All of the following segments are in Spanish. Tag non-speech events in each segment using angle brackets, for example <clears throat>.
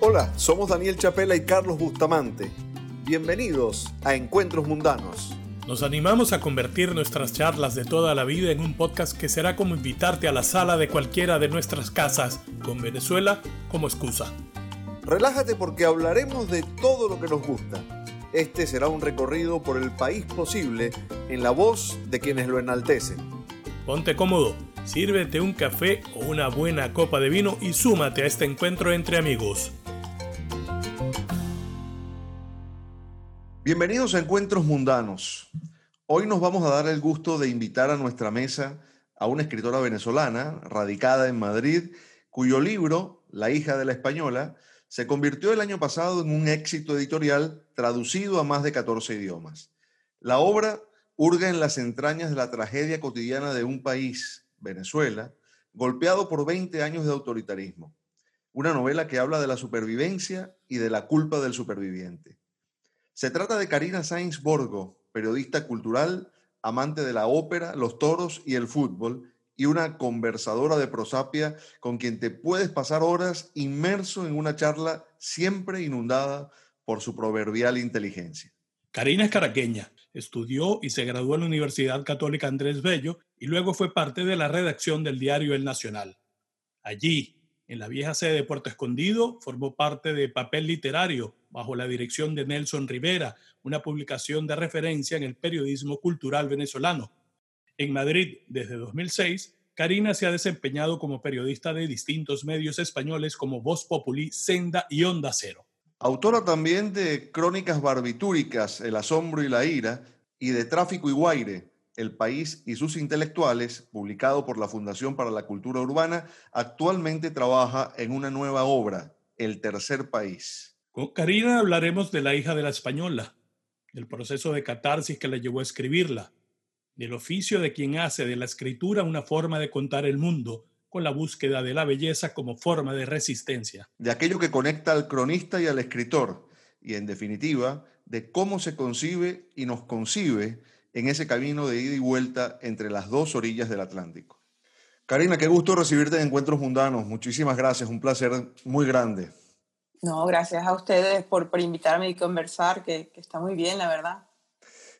Hola, somos Daniel Chapela y Carlos Bustamante. Bienvenidos a Encuentros Mundanos. Nos animamos a convertir nuestras charlas de toda la vida en un podcast que será como invitarte a la sala de cualquiera de nuestras casas, con Venezuela como excusa. Relájate porque hablaremos de todo lo que nos gusta. Este será un recorrido por el país posible en la voz de quienes lo enaltecen. Ponte cómodo, sírvete un café o una buena copa de vino y súmate a este encuentro entre amigos. Bienvenidos a Encuentros Mundanos. Hoy nos vamos a dar el gusto de invitar a nuestra mesa a una escritora venezolana radicada en Madrid, cuyo libro, La hija de la española, se convirtió el año pasado en un éxito editorial traducido a más de 14 idiomas. La obra hurga en las entrañas de la tragedia cotidiana de un país, Venezuela, golpeado por 20 años de autoritarismo. Una novela que habla de la supervivencia y de la culpa del superviviente. Se trata de Karina Sainz Borgo, periodista cultural, amante de la ópera, los toros y el fútbol, y una conversadora de prosapia con quien te puedes pasar horas inmerso en una charla siempre inundada por su proverbial inteligencia. Karina es caraqueña, estudió y se graduó en la Universidad Católica Andrés Bello y luego fue parte de la redacción del diario El Nacional. Allí, en la vieja sede de Puerto Escondido, formó parte de Papel Literario bajo la dirección de Nelson Rivera, una publicación de referencia en el periodismo cultural venezolano. En Madrid, desde 2006, Karina se ha desempeñado como periodista de distintos medios españoles como Voz Populi, Senda y Onda Cero. Autora también de Crónicas Barbitúricas, El Asombro y la Ira, y de Tráfico y Guaire, El País y sus Intelectuales, publicado por la Fundación para la Cultura Urbana, actualmente trabaja en una nueva obra, El Tercer País. Con Karina hablaremos de la hija de la española, del proceso de catarsis que la llevó a escribirla, del oficio de quien hace de la escritura una forma de contar el mundo, con la búsqueda de la belleza como forma de resistencia. De aquello que conecta al cronista y al escritor, y en definitiva, de cómo se concibe y nos concibe en ese camino de ida y vuelta entre las dos orillas del Atlántico. Karina, qué gusto recibirte en Encuentros Mundanos. Muchísimas gracias, un placer muy grande. No, gracias a ustedes por, por invitarme y conversar, que, que está muy bien, la verdad.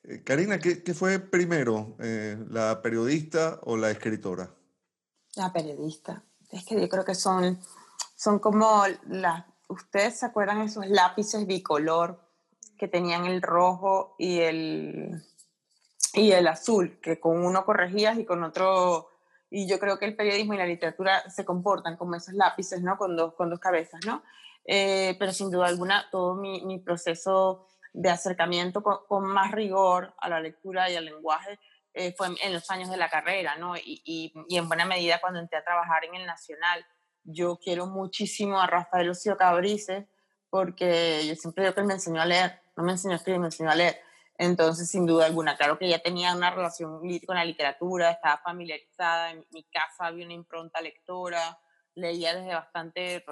Eh, Karina, ¿qué, ¿qué, fue primero, eh, la periodista o la escritora? La periodista. Es que yo creo que son, son como las... ¿Ustedes se acuerdan esos lápices bicolor que tenían el rojo y el, y el azul? Que con uno corregías y con otro... Y yo creo que el periodismo y la literatura se comportan como esos lápices, ¿no? Con dos, con dos cabezas, ¿no? Eh, pero sin duda alguna, todo mi, mi proceso de acercamiento con, con, más rigor a la lectura y al lenguaje eh, fue en los años de la carrera, ¿no? Y, y, y, en buena medida cuando entré a trabajar en el Nacional. Yo quiero muchísimo a Rafael Lucio Cabrices porque yo siempre digo que él me enseñó a leer, no me enseñó a escribir, me enseñó a leer. Entonces, sin duda alguna, claro que ya tenía una relación con la literatura, estaba familiarizada, en mi casa había una impronta lectora, leía desde bastante,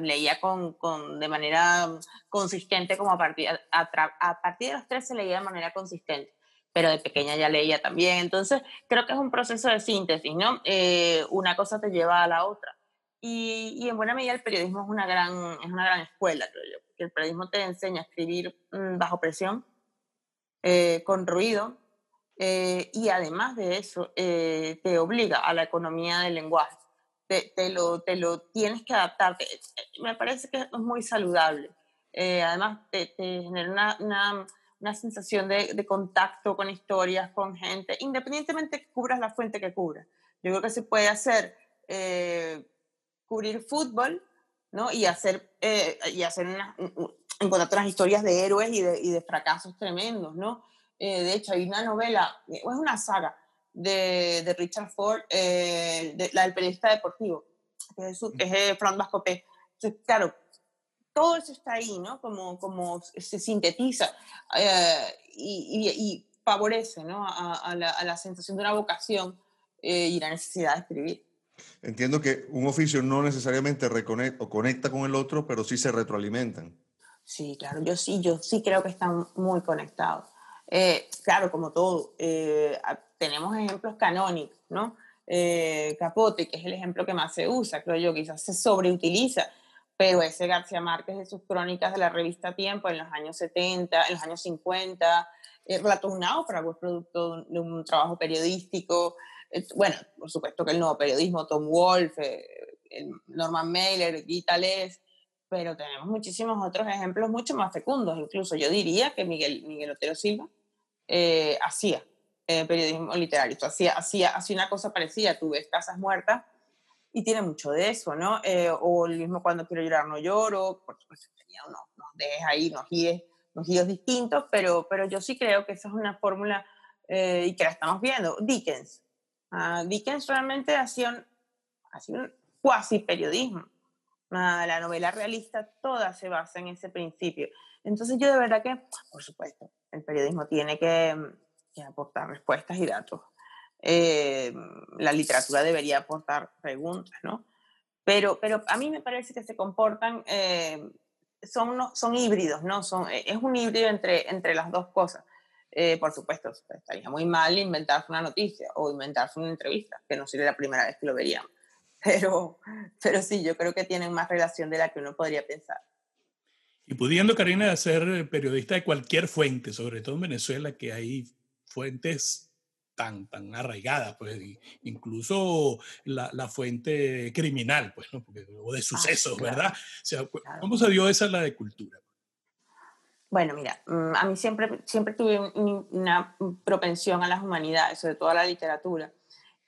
leía con, con, de manera consistente, como a partir, a, a, partir de los 13 leía de manera consistente, pero de pequeña ya leía también. Entonces, creo que es un proceso de síntesis, ¿no? Eh, una cosa te lleva a la otra. Y, y, en buena medida el periodismo es una gran, es una gran escuela, creo yo, porque el periodismo te enseña a escribir mmm, bajo presión, eh, con ruido, eh, y además de eso, eh, te obliga a la economía del lenguaje te, te, lo, te lo tienes que adaptar. Me parece que es muy saludable. Eh, además, te, genera una, una, una sensación de, de, contacto con historias, con gente, independientemente que cubras la fuente que cubras. Yo creo que se puede hacer, eh, cubrir fútbol, ¿no? Y hacer, eh, y hacer encontrar otras historias de héroes y de, y de fracasos tremendos, ¿no? Eh, de hecho, hay una novela, es una saga, de, de Richard Ford, eh, de, la del periodista deportivo, que es, su, que es Frank Bascopé. Entonces, claro, todo eso está ahí, ¿no? Como, como se sintetiza eh, y, y, y, favorece, ¿no? A, a, la, a, la, sensación de una vocación eh, y la necesidad de escribir. Entiendo que un oficio no necesariamente reconecta o conecta con el otro, pero sí se retroalimentan. Sí, claro, yo sí, yo sí creo que están muy conectados. Eh, claro, como todo, eh, tenemos ejemplos canónicos, ¿no? Eh, Capote, que es el ejemplo que más se usa, creo yo, quizás se sobreutiliza pero ese García Márquez de sus crónicas de la revista Tiempo en los años 70, en los años 50, el Relato de un náufrago es producto de un, trabajo periodístico, bueno, por supuesto que el nuevo periodismo, Tom Wolfe, Norman Mailer, Guy Les, pero tenemos muchísimos otros ejemplos mucho más fecundos, incluso yo diría que Miguel, Miguel Otero Silva eh, hacía eh, periodismo literario, hacía, hacía, hacía una cosa parecida, tú ves Casas Muertas y tiene mucho de eso, ¿no? Eh, o el mismo Cuando quiero llorar no lloro, por supuesto tenía unos, dejes ahí, unos giros, unos distintos, pero, pero yo sí creo que esa es una fórmula y que la estamos viendo. Dickens, uh, Dickens realmente hacía un, hacía un cuasi periodismo la novela realista toda se basa en ese principio. Entonces yo de verdad que, por supuesto, el periodismo tiene que, aportar respuestas y datos. Eh, la literatura debería aportar preguntas, ¿no? Pero, pero a mí me parece que se comportan, eh, son, son híbridos, ¿no? Son, es un híbrido entre, entre las dos cosas. Eh, por supuesto, estaría muy mal inventarse una noticia o inventarse una entrevista, que no sería la primera vez que lo veríamos <laughs> pero, pero sí, yo creo que tienen más relación de la que uno podría pensar. Y pudiendo, Karina, ser periodista de cualquier fuente, sobre todo en Venezuela, que hay fuentes tan, tan arraigadas, pues, incluso la, la fuente criminal, pues, ¿no? o de ah, sucesos, ¿verdad? O sea, ¿cómo se dio esa la de cultura? Bueno, mira, mm, a mí siempre, siempre tuve una propensión a las humanidades, sobre todo a la literatura.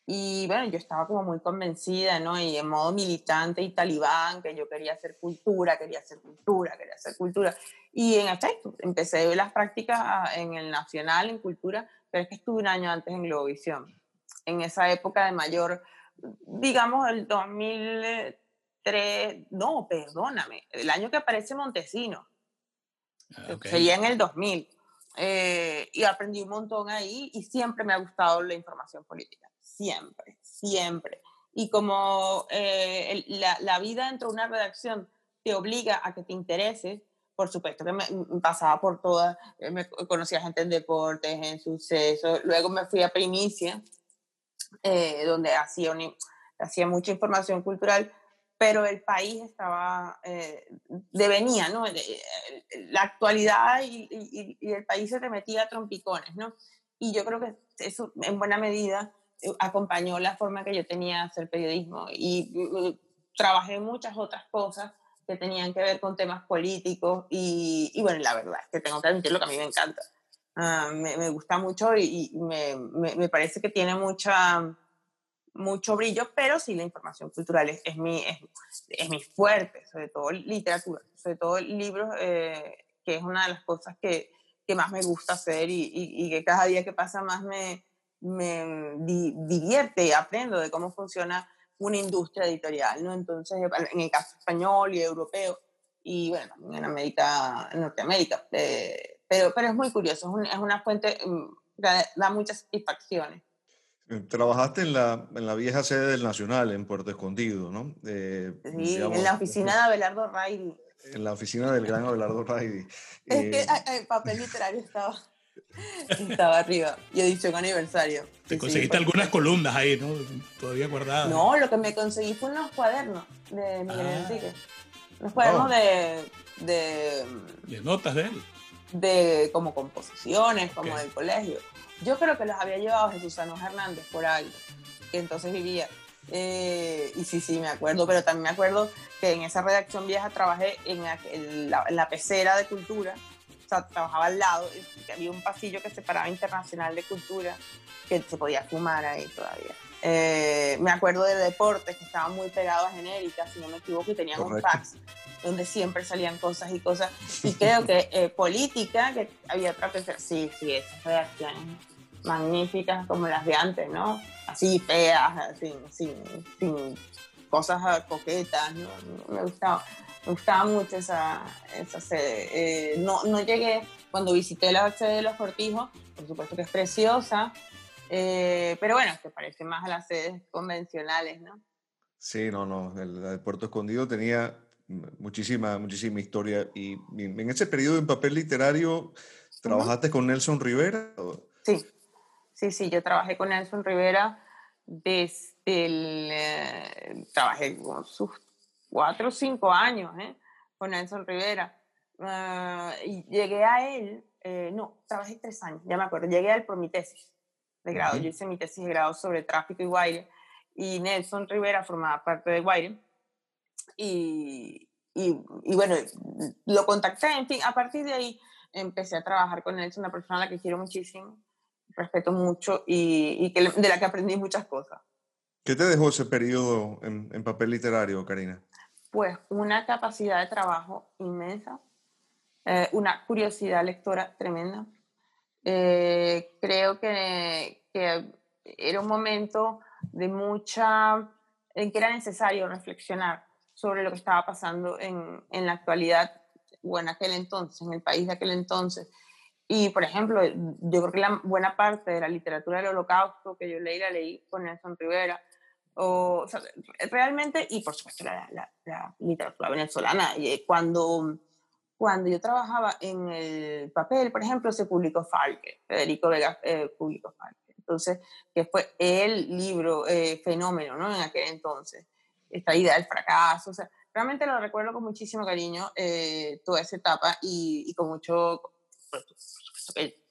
Y bueno, yo estaba como muy convencida, ¿no? Y en modo militante y talibán, que yo quería hacer cultura, quería hacer cultura, quería hacer cultura. Y en efecto, empecé las prácticas ah, en el Nacional, en cultura, pero es que estuve un año antes en Globovisión. En esa época de mayor, digamos, el 2003, no, perdóname, el año que aparece Montesino. Ah, Sería en el 2000. Eh, y aprendí un montón ahí y siempre me ha gustado la información política siempre, siempre. Y como eh, la, la, vida dentro de una redacción te obliga a que te intereses, por supuesto que me, pasaba por todas, eh, me conocía gente en deportes, en sucesos, luego me fui a Primicia, eh, donde hacía, hacía mucha información cultural, pero el país estaba, devenía, ¿no? La actualidad y, y, y, el país se te metía a trompicones, ¿no? Y yo creo que eso en buena medida acompañó la forma que yo tenía de hacer periodismo y mm, trabajé muchas otras cosas que tenían que ver con temas políticos y, y bueno, la verdad es que tengo que admitir lo que a mí me encanta. Ah, me, me, gusta mucho y, me, me, parece que tiene mucha, mucho brillo, pero sí la información cultural es, es mi, es, es, mi fuerte, sobre todo literatura, sobre todo libros, eh, que es una de las cosas que, que más me gusta hacer y, y, que cada día que pasa más me, me divierte, aprendo de cómo funciona una industria editorial, ¿no? Entonces, en el caso español y europeo, y bueno, en América, en Norteamérica, eh, pero, pero es muy curioso, es, una fuente que mm, da, muchas satisfacciones. Eh, trabajaste en la, en la, vieja sede del Nacional, en Puerto Escondido, ¿no? Eh, sí, en la oficina de Abelardo Raidi. En la oficina del gran Abelardo Raidi. Es que el papel literario estaba estaba arriba. Y edición aniversario. Te conseguiste algunas columnas ahí, ¿no? Todavía guardadas. No, lo que me conseguí fue unos cuadernos de Miguel ah. Enrique. Unos cuadernos oh. de, de, de. notas de él. De como composiciones, como del colegio. Yo creo que los había llevado Jesús Hernández por ahí, que entonces vivía. Eh, y sí, sí, me acuerdo, pero también me acuerdo que en esa redacción vieja trabajé en la, en la pecera de cultura trabajaba al lado, había un pasillo que separaba Internacional de Cultura, que se podía fumar ahí todavía. Eh, me acuerdo de deportes que estaban muy pegados a genéricas, si no me equivoco, y tenían un fax donde siempre salían cosas y cosas. Y creo que eh, política, que había otra cosa, sí, sí, esas reacciones magníficas como las de antes, ¿no? Así feas, sin, sin, sin cosas coquetas, ¿no? Me gustaba. Me gustaba mucho esa, esa sede. Eh, no, no llegué, cuando visité la sede de los Cortijos, por supuesto que es preciosa, eh, pero bueno, se parece más a las sedes convencionales, ¿no? Sí, no, no, el, Puerto Escondido tenía muchísima, muchísima historia. Y en ese periodo en papel literario, ¿trabajaste con Nelson Rivera? Sí, sí, sí, yo trabajé con Nelson Rivera desde el... Eh, trabajé con sus cuatro o cinco años, ¿eh? con Nelson Rivera. Ah, y llegué a él, eh, no, trabajé tres años, ya me acuerdo, llegué a él por mi tesis de grado. Yo hice mi tesis de grado sobre tráfico y Guaire y Nelson Rivera formaba parte de Guaire. Y, y, y, bueno, lo contacté, en fin, a partir de ahí empecé a trabajar con Nelson, una persona a la que quiero muchísimo, respeto mucho y, y que, de la que aprendí muchas cosas. ¿Qué te dejó ese periodo en, en papel literario, Karina? Pues una capacidad de trabajo inmensa, eh, una curiosidad lectora tremenda. Eh, creo que, que, era un momento de mucha, en que era necesario reflexionar sobre lo que estaba pasando en, en la actualidad o en aquel entonces, en el país de aquel entonces. Y, por ejemplo, yo creo que la buena parte de la literatura del holocausto que yo leí, la leí con Nelson Rivera. O, sea, realmente, y por supuesto la, la, literatura venezolana, y cuando, cuando yo trabajaba en el papel, por ejemplo, se publicó Falque, Federico Vega eh, publicó Falque. Entonces, que fue el libro eh, fenómeno, ¿no? En aquel entonces. Esta idea del fracaso, o sea, realmente lo recuerdo con muchísimo cariño, eh, toda esa etapa y, y con mucho, que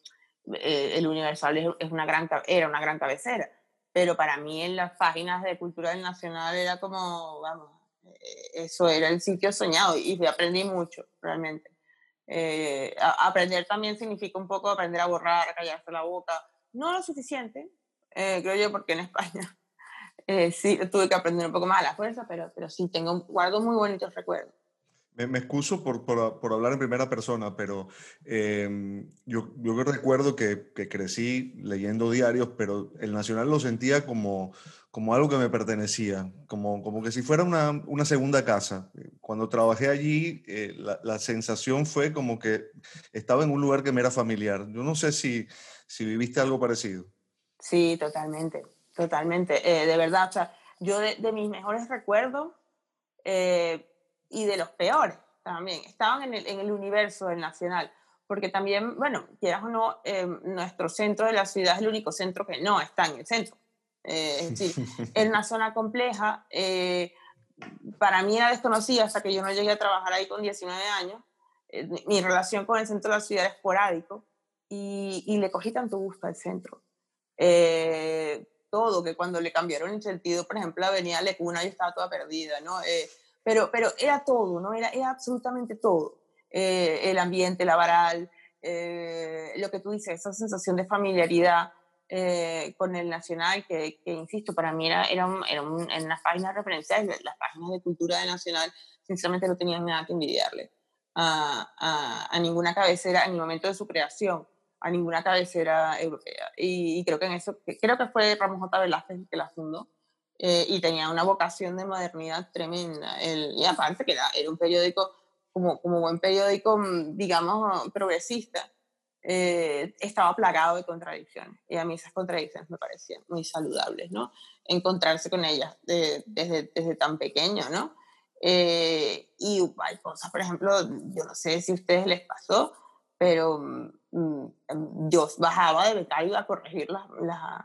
eh, el Universal es, una gran, era una gran cabecera, pero para mí en las páginas de Cultura Nacional era como, vamos, eh, eso era el sitio soñado y aprendí mucho, realmente. aprender también significa un poco aprender a borrar, callarse la boca, no lo suficiente, creo yo, porque en España <laughs> eh, sí, tuve que aprender un poco más a la fuerza, pero, pero sí, tengo, guardo muy bonitos recuerdos. Me, excuso por, por, hablar en primera persona, pero eh, yo, yo recuerdo que, que, crecí leyendo diarios, pero el Nacional lo sentía como, como algo que me pertenecía, como, como que si fuera una, una segunda casa. Cuando trabajé allí, eh, la, la, sensación fue como que estaba en un lugar que me era familiar. Yo no sé si, si viviste algo parecido. Sí, totalmente. Totalmente, eh, de verdad, o sea, yo de, mis mejores recuerdos eh, y de los peores también, estaban en el, en el, universo del Nacional, porque también, bueno, quieras o no, eh, nuestro centro de la ciudad es el único centro que no está en el centro. es decir, <laughs> es una zona compleja, para mí era desconocida hasta que yo no llegué a trabajar ahí con 19 años, mi relación con el centro de la ciudad era esporádico y, y le cogí tanto gusto al centro. Eh, todo, que cuando le cambiaron el sentido, por ejemplo, la avenida Lecuna, yo estaba toda perdida, ¿no? Eh, pero, pero era todo, ¿no? Era, era absolutamente todo. Eh, el ambiente, la varal, eh, lo que tú dices, esa sensación de familiaridad con el Nacional, que, que, insisto, para mí era, era, era en las páginas referenciales, las páginas de cultura del Nacional, sinceramente no tenían nada que envidiarle a, a, a ninguna cabecera en el momento de su creación a ninguna cabecera europea. Y, creo que en eso, creo que fue Ramón J. Velázquez el que la fundó. Eh, y tenía una vocación de modernidad tremenda. El, y aparte que era, era, un periódico, como, como buen periódico, mm, digamos, progresista, eh, estaba plagado de contradicciones. Y a mí esas contradicciones me parecían muy saludables, ¿no? Encontrarse con ellas desde, desde tan pequeño, ¿no? Eh, y hay cosas, por ejemplo, yo no sé si a ustedes les pasó, pero mm, Mm, yo bajaba de becario a corregir las, las,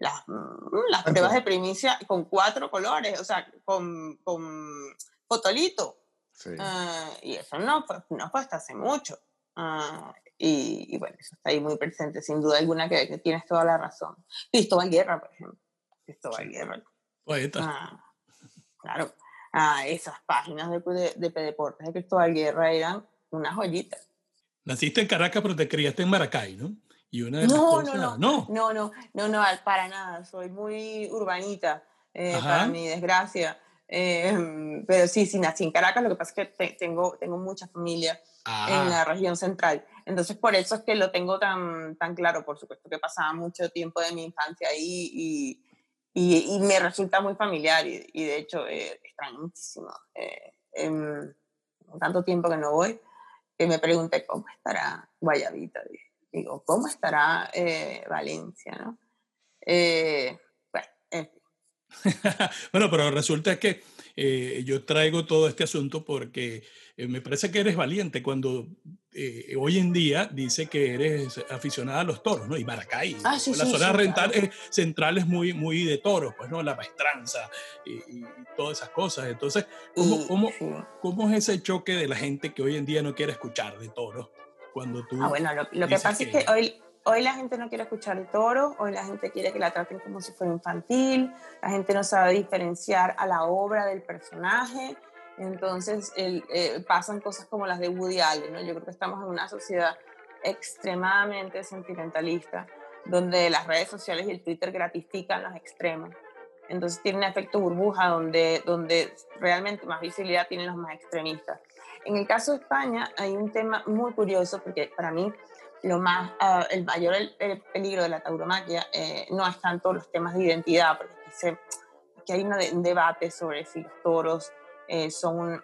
las, mm, las pruebas de primicia con cuatro colores, o sea, con, con fotolito. Ah, y eso no fue, no fue hasta hace mucho. Uh, y, y, bueno, eso está ahí muy presente, sin duda alguna, que, que tienes toda la razón. Cristóbal Guerra, por ejemplo. Cristóbal Guerra. Poeta. Uh, claro. esas páginas de, de, de Deportes de Cristóbal Guerra eran unas joyitas. Naciste en Caracas, pero te criaste en Maracay, ¿no? Y una de no, las no, no, no, no, no, no, no, para nada. Soy muy urbanita, eh, para mi desgracia. Eh, pero sí, sí, nací en Caracas, lo que pasa es que te, tengo, tengo mucha familia Ajá. en ah. la región central. Entonces, por eso es que lo tengo tan, tan claro, por supuesto que pasaba mucho tiempo de mi infancia ahí y, y, y me resulta muy familiar y, y de hecho eh, extraño muchísimo. Eh, em, tanto tiempo que no voy, que me pregunté cómo estará Guayabita. Dije Digo, ¿cómo estará eh, Valencia? ¿no? Eh, bueno, en fin. <laughs> bueno, pero resulta que eh, yo traigo todo este asunto porque eh, me parece que eres valiente cuando eh, hoy en día dice que eres aficionada a los toros, ¿no? Y Maracay, ah, sí, la sí, zona sí, rental claro. es central es muy, muy de toros, pues, ¿no? La maestranza y, y todas esas cosas. Entonces, ¿cómo, Y, cómo, cómo es ese choque de la gente que hoy en día no quiere escuchar de toros? Cuando tú Ah, bueno, lo, lo que pasa es que hoy, hoy la gente no quiere escuchar de toro, hoy la gente quiere que la traten como si fuera infantil, la gente no sabe diferenciar a la obra del personaje, entonces el, eh, pasan cosas como las de Woody Allen, ¿no? Yo creo que estamos en una sociedad extremadamente sentimentalista, donde las redes sociales y el Twitter gratifican los extremos. Entonces tiene un efecto burbuja donde, donde realmente más visibilidad tienen los más extremistas. En el caso de España hay un tema muy curioso porque para mí lo más, uh, el mayor el, el peligro de la tauromaquia eh, no es tanto los temas de identidad, porque se, aquí hay un debate sobre si los toros eh, son un,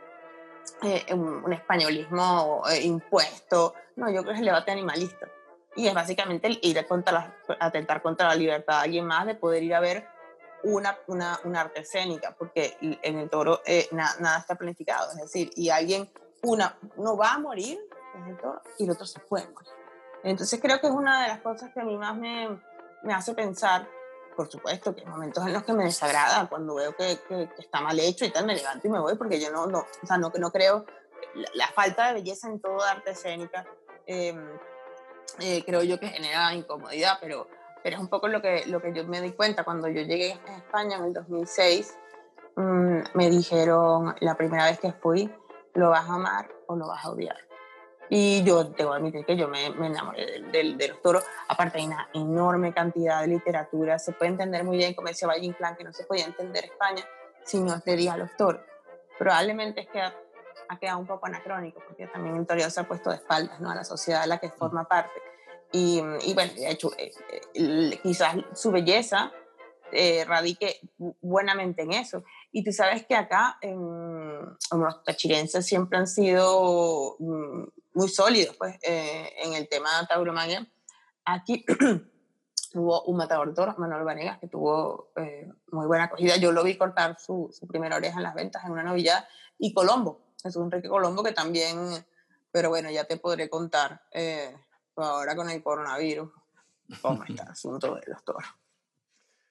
eh, un, un, españolismo eh, impuesto. No, yo creo que es el debate animalista. Y es básicamente el ir a contra la, atentar contra la libertad de alguien más de poder ir a ver una, una, una arte escénica, porque en el toro eh, na, nada está planificado. Es decir, y alguien, una, no va a morir, y el otro se puede morir. Entonces creo que es una de las cosas que a mí más me, me hace pensar, por supuesto, que hay momentos en los que me desagrada, cuando veo que, está mal hecho y tal, me levanto y me voy, porque yo no, no, o sea, no, no creo, la, falta de belleza en todo arte escénica, eh, eh, creo yo que genera incomodidad, pero, pero es un poco lo que, lo que yo me di cuenta cuando yo llegué a España en el 2006, mmm, me dijeron la primera vez que fui, lo vas a amar o lo vas a odiar. Y yo debo admitir que yo me, me enamoré de, de, de, los toros. Aparte hay una enorme cantidad de literatura. Se puede entender muy bien, como decía Valle Inclán, que no se podía entender España si no se a los toros. Probablemente es que ha, ha, quedado un poco anacrónico, porque también el toreo se ha puesto de espaldas ¿no? a la sociedad de la que forma parte. Y, y bueno, de hecho, eh, eh, quizás su belleza eh, radique buenamente en eso. Y tú sabes que acá en, los tachirenses siempre han sido mm, muy sólidos pues, eh, en el tema de tauromaquia. Aquí <clears throat> hubo un matador de toros, Manuel Vanegas, que tuvo eh, muy buena acogida. Yo lo vi cortar su, su, primera oreja en las ventas en una novillada. Y Colombo, Jesús Enrique Colombo, que también, pero bueno, ya te podré contar eh, ahora con el coronavirus cómo está el asunto de los toros.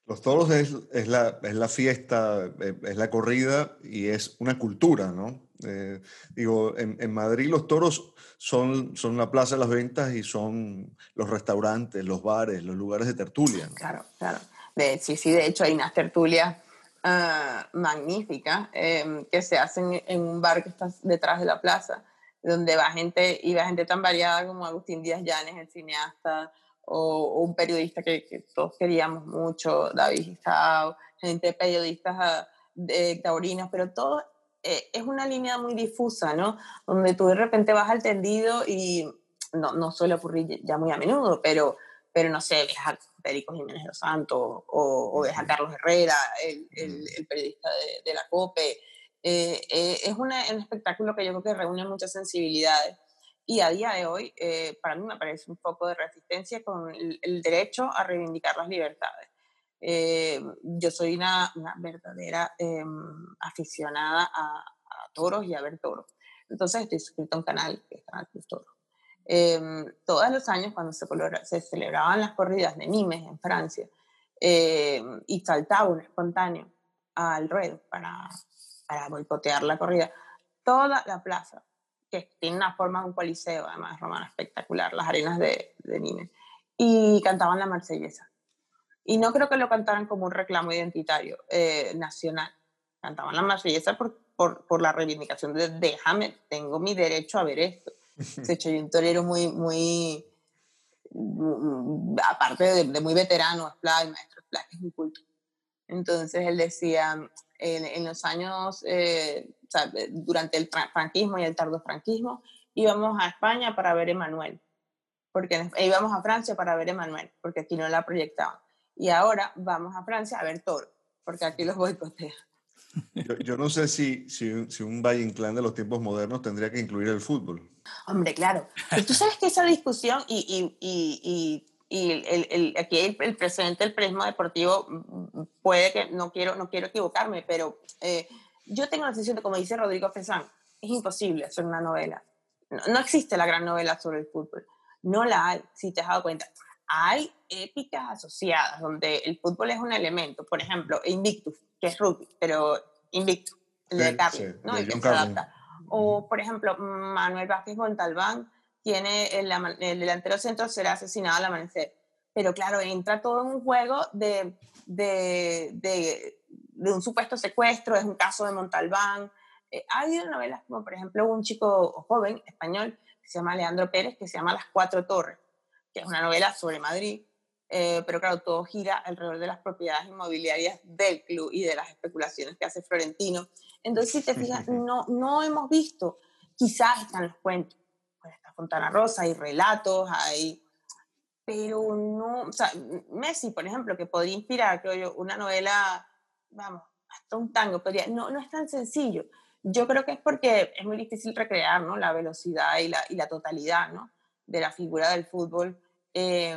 Los toros es, es, la, es la fiesta, es la corrida y es una cultura, ¿no? Eh, digo, en, en, Madrid los toros son, son la plaza de las ventas y son los restaurantes, los bares, los lugares de tertulia. ¿no? Claro, claro. De, sí, sí, de hecho hay unas tertulias uh, magníficas eh, que se hacen en un bar que está detrás de la plaza, donde va gente, y va gente tan variada como Agustín Díaz Llanes, el cineasta, o, o un periodista que, que, todos queríamos mucho, David Gistao, gente periodistas de, taurinos, pero todo eh, es una línea muy difusa, ¿no? Donde tú de repente vas al tendido y no, no suele ocurrir ya muy a menudo, pero, pero no sé, ves a Federico Jiménez de los Santos o, o ves a Carlos Herrera, el, el, el periodista de, de, la COPE. Eh, eh, es una, un espectáculo que yo creo que reúne muchas sensibilidades y a día de hoy, eh, para mí me parece un poco de resistencia con el, el derecho a reivindicar las libertades. Eh, yo soy una, una verdadera eh, aficionada a, a, toros y a ver toros. Entonces estoy suscrito a un canal que es Canal Plus Toro. todos los años cuando se, se, celebraban las corridas de Nimes en Francia y saltaba un espontáneo al ruedo para, para boicotear la corrida, toda la plaza que tiene una forma de un coliseo, además romano espectacular, las arenas de, de Nimes, y cantaban la marsellesa. Y no creo que lo cantaran como un reclamo identitario eh, nacional, cantaban la marsellesa por, por, por, la reivindicación de déjame, tengo mi derecho a ver esto. De hecho, hay un torero muy, muy, aparte de, de muy veterano, Splay, maestro Splay, que es muy culto. Entonces él decía, en, en los años, eh, o sea, durante el franquismo y el tardofranquismo, íbamos a España para ver Emanuel, porque íbamos a Francia para ver Emanuel, porque aquí no la proyectaban. Y ahora vamos a Francia a ver Toro, porque aquí los boicotean. Yo, yo, no sé si, si, si un Valle Inclán de los tiempos modernos tendría que incluir el fútbol. Hombre, claro. Pero tú sabes que esa discusión, y, y, y, y y el, el, aquí el, el, presidente del periodismo deportivo mm, mm, puede que, no quiero, no quiero equivocarme, pero eh, yo tengo la sensación de, como dice Rodrigo Fesán, es imposible hacer una novela. No, no, existe la gran novela sobre el fútbol. No la hay, si te has dado cuenta. Hay épicas asociadas donde el fútbol es un elemento. Por ejemplo, Invictus, que es rugby, pero Invictus, el de Carlos, ¿no? el que se adapta. O, por ejemplo, Manuel Vázquez Montalbán tiene el, el, delantero centro será asesinado al amanecer. Pero claro, entra todo en un juego de, de, de, de un supuesto secuestro, es un caso de Montalbán. Eh, ha habido novelas como, por ejemplo, un chico joven español que se llama Leandro Pérez, que se llama Las Cuatro Torres, que es una novela sobre Madrid, eh, pero claro, todo gira alrededor de las propiedades inmobiliarias del club y de las especulaciones que hace Florentino. Entonces, si te fijas, <laughs> no, no hemos visto, quizás están los cuentos, Fontana Rosa, hay relatos, hay... Pero no, o sea, Messi, por ejemplo, que podría inspirar, creo yo, una novela, vamos, hasta un tango, podría, no, no es tan sencillo. Yo creo que es porque es muy difícil recrear, ¿no? La velocidad y la, y la totalidad, ¿no? De la figura del fútbol eh,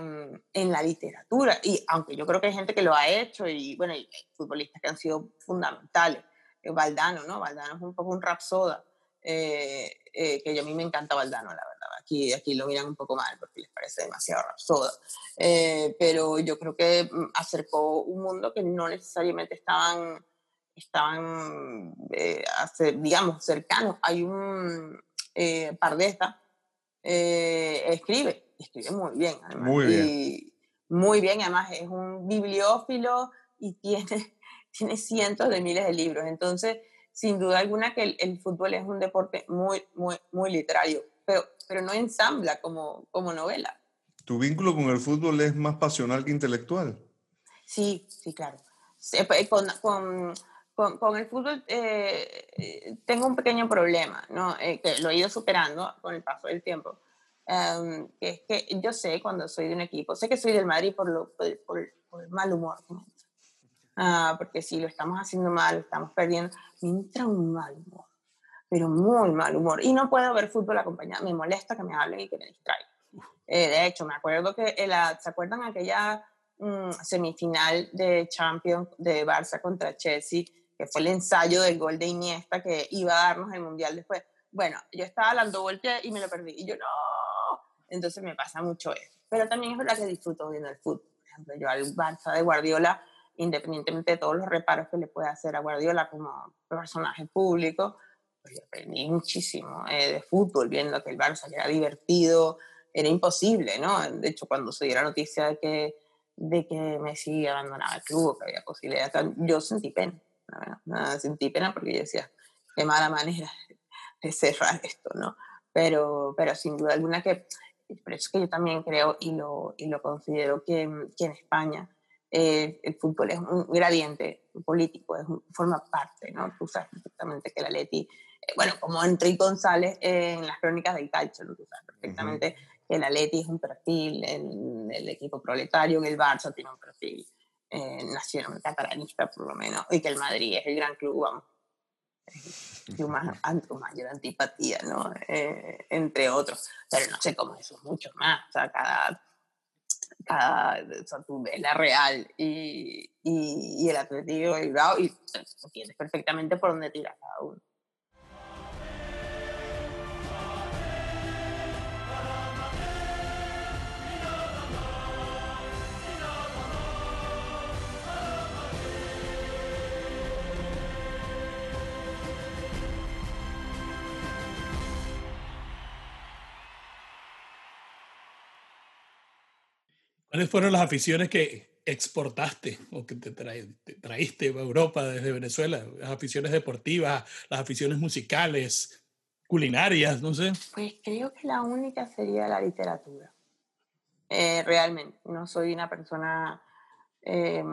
en la literatura. Y aunque yo creo que hay gente que lo ha hecho y, bueno, hay futbolistas que han sido fundamentales. Eh, Valdano, ¿no? Valdano es un poco un rapsoda, eh, eh, que yo a mí me encanta Valdano, la aquí, aquí lo miran un poco mal porque les parece demasiado rapsoda. Eh, pero yo creo que mm, acercó un mundo que no necesariamente estaban, estaban eh, digamos, cercanos. Hay un eh, Pardesta, eh, escribe, escribe muy bien. Muy bien. muy bien, además es un bibliófilo y tiene, <laughs> tiene cientos de miles de libros. Entonces, sin duda alguna que el, el, fútbol es un deporte muy, muy, muy literario pero, pero no ensambla como, como novela. ¿Tu vínculo con el fútbol es más pasional que intelectual? Sí, sí, claro. Pues, con, con, con, con el fútbol eh, tengo un pequeño problema, ¿no? Eh, que lo he ido superando con el paso del tiempo. Um, que es que yo sé cuando soy de un equipo, sé que soy del Madrid por, lo, por, por, el mal humor. Uh, porque si lo estamos haciendo mal, estamos perdiendo, me entra un mal humor pero muy mal humor. Y no puedo ver fútbol acompañado. Me molesta que me hablen y que me distraigan. Eh, de hecho, me acuerdo que, ¿se acuerdan aquella mm, semifinal de Champions de Barça contra Chelsea? Que fue el ensayo del gol de Iniesta que iba a darnos el mundial después. Bueno, yo estaba dando vuelta y me lo perdí. Y yo, no. Entonces me pasa mucho eso. Pero también es verdad que disfruto viendo el fútbol. Por ejemplo, yo al Barça de Guardiola, independientemente de todos los reparos que le pueda hacer a Guardiola como personaje público, aprendí muchísimo eh, de fútbol, viendo que el Barça era divertido, era imposible, ¿no? De hecho, cuando se dio la noticia de que, de que Messi abandonaba el club, que había posibilidad, yo sentí pena, ¿no? sentí pena porque yo decía, qué mala manera de cerrar esto, ¿no? Pero, pero sin duda alguna que, por eso es que yo también creo y lo, y lo considero que, que en España eh, el fútbol es un gradiente político, es, forma parte, ¿no? Tú sabes perfectamente que la Leti bueno, como Enrique González en las crónicas del calcio, tú sabes perfectamente que el Atleti es un perfil, en el equipo proletario, que el Barça tiene un perfil eh, nacional catalanista por lo menos, y que el Madrid es el gran club, vamos, y más, mayor antipatía, ¿no? Eh, entre otros. Pero no sé cómo eso es mucho más. O sea, cada, cada o sea, tú ves la Real y, y, y el Atlético de Bilbao y entiendes perfectamente por dónde tira cada uno. ¿Cuáles fueron las aficiones que exportaste o que te, traíste a Europa desde Venezuela? Las aficiones deportivas, las aficiones musicales, culinarias, no sé. Pues creo que la única sería la literatura. Eh, realmente, no soy una persona eh,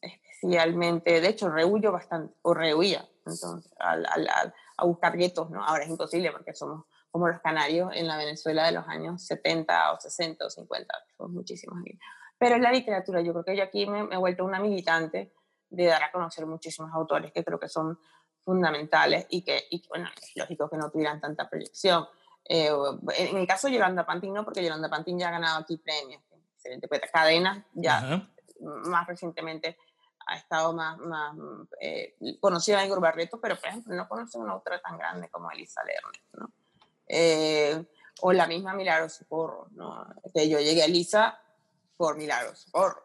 especialmente, de hecho, rehuyo bastante, o rehuía, entonces, al, a buscar guetos, ¿no? Ahora es imposible porque somos como los canarios en la Venezuela de los años 70 o 60 o 50, son muchísimos años. Pero en la literatura, yo creo que yo aquí me, me, he vuelto una militante de dar a conocer muchísimos autores que creo que son fundamentales y que, y, bueno, es lógico que no tuvieran tanta proyección. Eh, en el caso de Yolanda Pantin, no, porque Yolanda Pantin ya ha ganado aquí premios, excelente poeta. Cadena, ya más recientemente ha estado más, más eh, conocida en Barreto, pero por ejemplo no conoce una otra tan grande como Elisa Lerner, ¿no? Eh, o la misma Milagro Socorro, ¿no? que yo llegué a Elisa por Milagro Socorro.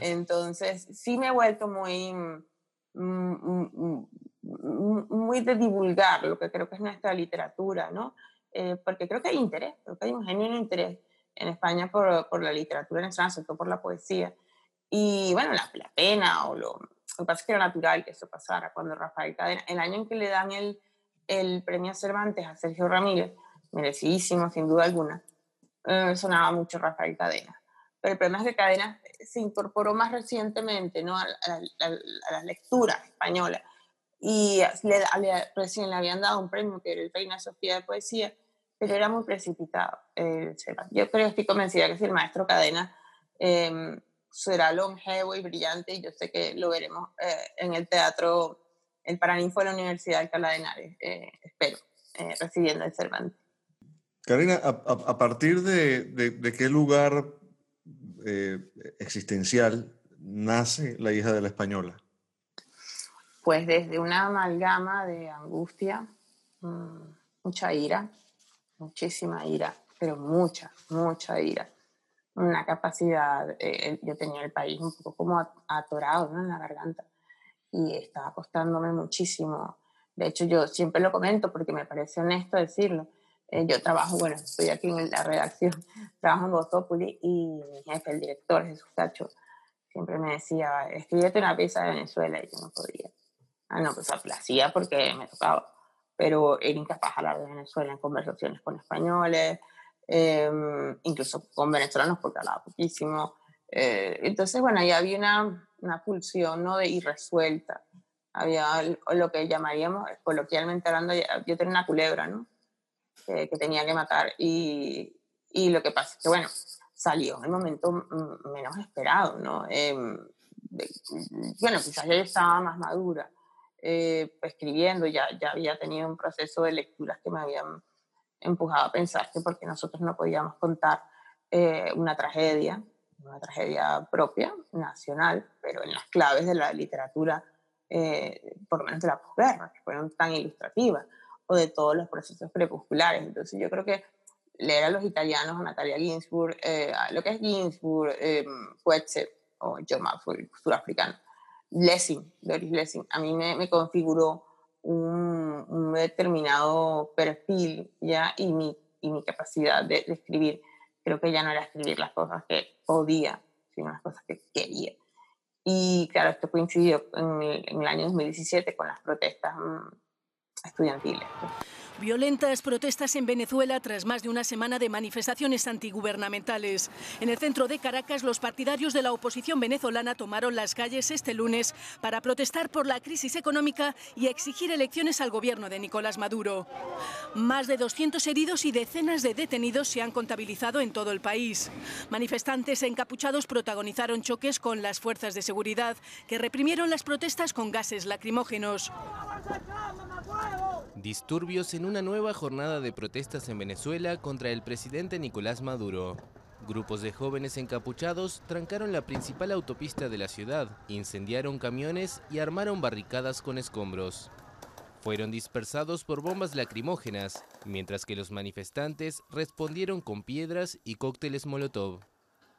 Entonces, sí me he vuelto muy, mm, mm, mm, muy de divulgar lo que creo que es nuestra literatura, ¿no? Eh, porque creo que hay interés, creo que hay un genuino interés en España por, por la literatura nacional, sobre todo por la poesía. Y bueno, la, la pena o lo, lo que pasa es que era natural que eso pasara cuando Rafael Cadena, el año en que le dan el, el premio Cervantes a Sergio Ramírez, merecidísimo sin duda alguna, eh, sonaba mucho Rafael Cadena. Pero el problema es que Cadena se incorporó más recientemente ¿no? a, las lecturas españolas y le, recién le habían dado un premio que era el Reina Sofía de Poesía, pero era muy precipitado. Eh, yo creo, estoy convencida que si el maestro Cadena eh, será longevo y brillante y yo sé que lo veremos eh, en el teatro El Paraninfo de la Universidad de Alcalá de Henares, eh, espero, eh, recibiendo el Cervantes. Karina, a, partir de, de, qué lugar existencial nace la hija de la española? Pues desde una amalgama de angustia, mm, mucha ira, muchísima ira, pero mucha, mucha ira una capacidad, eh, yo tenía el país un poco como atorado ¿no? en la garganta y estaba costándome muchísimo. De hecho, yo siempre lo comento porque me parece honesto decirlo. Eh, yo trabajo, bueno, estoy aquí en la redacción, <laughs> trabajo en Botopoli y mi jefe, el director Jesús Cacho, siempre me decía, escríbete una pieza de Venezuela y yo no podía. Ah, no, pues la hacía porque me tocaba, pero era incapaz de hablar de Venezuela en conversaciones con españoles, Em, incluso con venezolanos porque hablaba poquísimo. Eh, entonces, bueno, ahí había una, una pulsión ¿no? de irresuelta. Había lo que llamaríamos, coloquialmente hablando, yo tenía una culebra, ¿no? Que, tenía que matar. Y, y, lo que pasa es que, bueno, salió en el momento menos esperado, ¿no? Em, bueno, quizás ya estaba más madura, eh, escribiendo, ya, ya había tenido un proceso de lecturas que me habían empujado a pensar que porque nosotros no podíamos contar eh, una tragedia, una tragedia propia, nacional, pero en las claves de la literatura, eh, por lo menos de la posguerra, que fueron tan ilustrativas, o de todos los procesos crepusculares. Entonces yo creo que leer a los italianos, a Natalia Ginsburg, eh, lo que es Ginsburg, eh, o John Maxwell, surafricano, Lessing, Doris Lessing, a mí me, me configuró un, determinado perfil ya y mi, y mi capacidad de, escribir. Creo que ya no era escribir las cosas que podía, sino las cosas que quería. Y claro, esto coincidió en el, en el año 2017 con las protestas mm, estudiantiles. Violentas protestas en Venezuela tras más de una semana de manifestaciones antigubernamentales. En el centro de Caracas, los partidarios de la oposición venezolana tomaron las calles este lunes para protestar por la crisis económica y exigir elecciones al gobierno de Nicolás Maduro. Más de 200 heridos y decenas de detenidos se han contabilizado en todo el país. Manifestantes encapuchados protagonizaron choques con las fuerzas de seguridad que reprimieron las protestas con gases lacrimógenos. Disturbios en una nueva jornada de protestas en Venezuela contra el presidente Nicolás Maduro. Grupos de jóvenes encapuchados trancaron la principal autopista de la ciudad, incendiaron camiones y armaron barricadas con escombros. Fueron dispersados por bombas lacrimógenas, mientras que los manifestantes respondieron con piedras y cócteles Molotov.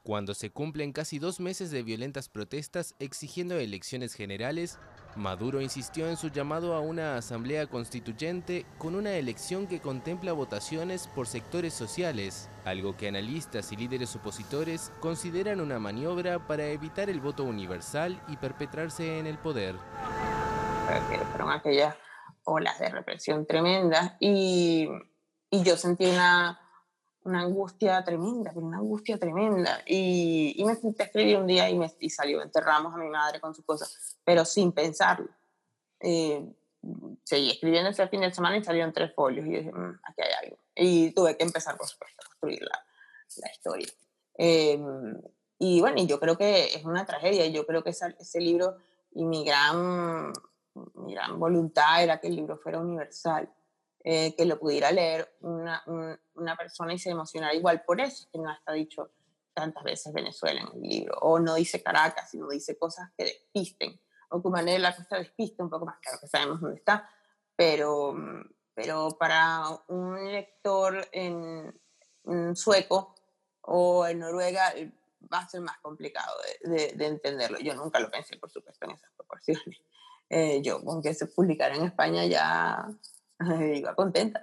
Cuando se cumplen casi dos meses de violentas protestas exigiendo elecciones generales, Maduro insistió en su llamado a una asamblea constituyente con una elección que contempla votaciones por sectores sociales, algo que analistas y líderes opositores consideran una maniobra para evitar el voto universal y perpetrarse en el poder. Fueron aquellas olas de represión tremendas y, yo sentí una una angustia tremenda, pero una angustia tremenda. Y, y me senté a escribir un día y, me, y salió, enterramos a mi madre con sus cosas, pero sin pensarlo. Eh, seguí escribiendo ese fin de semana y salieron tres folios y dije, mm, aquí hay algo. Y tuve que empezar, por supuesto, a construir la, la historia. Em, y bueno, yo creo que es una tragedia, y yo creo que ese, ese libro y mi gran, mi gran voluntad era que el libro fuera universal eh, que lo pudiera leer una, una, persona y se emocionara igual. Por eso que no está dicho tantas veces Venezuela en el libro, o no dice Caracas, sino dice cosas que despisten, o Cumané la costa despiste un poco más, claro que sabemos dónde está, pero, pero para un lector en, sueco o en Noruega eh, va a ser más complicado de, de, entenderlo. Yo nunca lo pensé, por supuesto, en esas proporciones. Eh, yo, aunque se publicara en España, ya <laughs> iba contenta.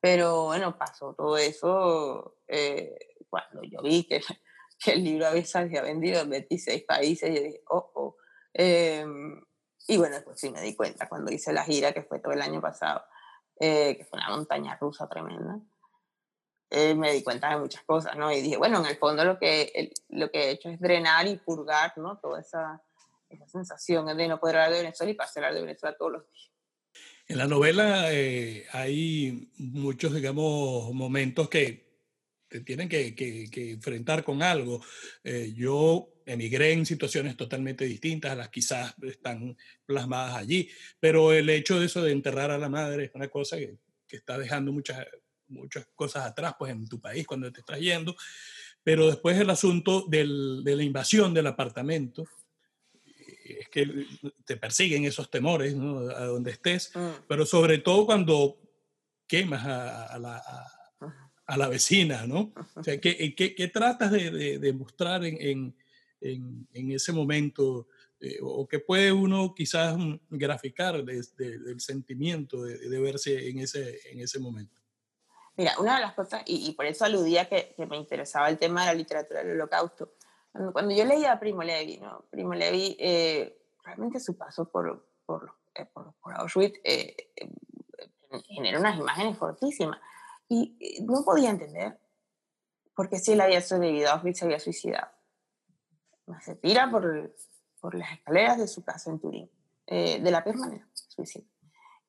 Pero bueno, pasó todo eso eh, cuando yo vi que, <laughs> que, el libro había, se vendido en 26 países. Yo dije, oh, oh. Em, y bueno, después sí me di cuenta cuando hice la gira, que fue todo el año pasado, eh, que fue una montaña rusa tremenda. Eh, me di cuenta de muchas cosas, ¿no? Y dije, bueno, en el fondo lo que, lo que he hecho es drenar y purgar, ¿no? Toda esa, esa sensación de no poder hablar de Venezuela y pasar a hablar de Venezuela todos los días. En la novela eh, hay muchos, digamos, momentos que te tienen que, que, enfrentar con algo. yo emigré en situaciones totalmente distintas a las quizás están plasmadas allí, pero el hecho de eso de enterrar a la madre es una cosa que, que está dejando muchas, muchas cosas atrás pues, en tu país cuando te estás yendo, pero después el asunto del, de la invasión del apartamento, eh, es que te persiguen esos temores ¿no? a donde estés, mm. pero sobre todo cuando quemas a, la, a, la, vecina, ¿no? O sea, ¿qué, qué, qué tratas de, de, mostrar en, en, ese momento, eh, o que puede uno quizás graficar del sentimiento de, verse en ese, en ese momento. Mira, una de las cosas, y, por eso aludía que, que, me interesaba el tema de la literatura del holocausto, cuando, yo leía a Primo Levi, ¿no? Primo Levi, eh, realmente su paso por, por, eh, por, por Auschwitz genera unas imágenes fortísimas. Y no podía entender por qué si él había sobrevivido a Auschwitz se había suicidado se tira por, por las escaleras de su casa en Turín, eh, de la peor manera, suicidio.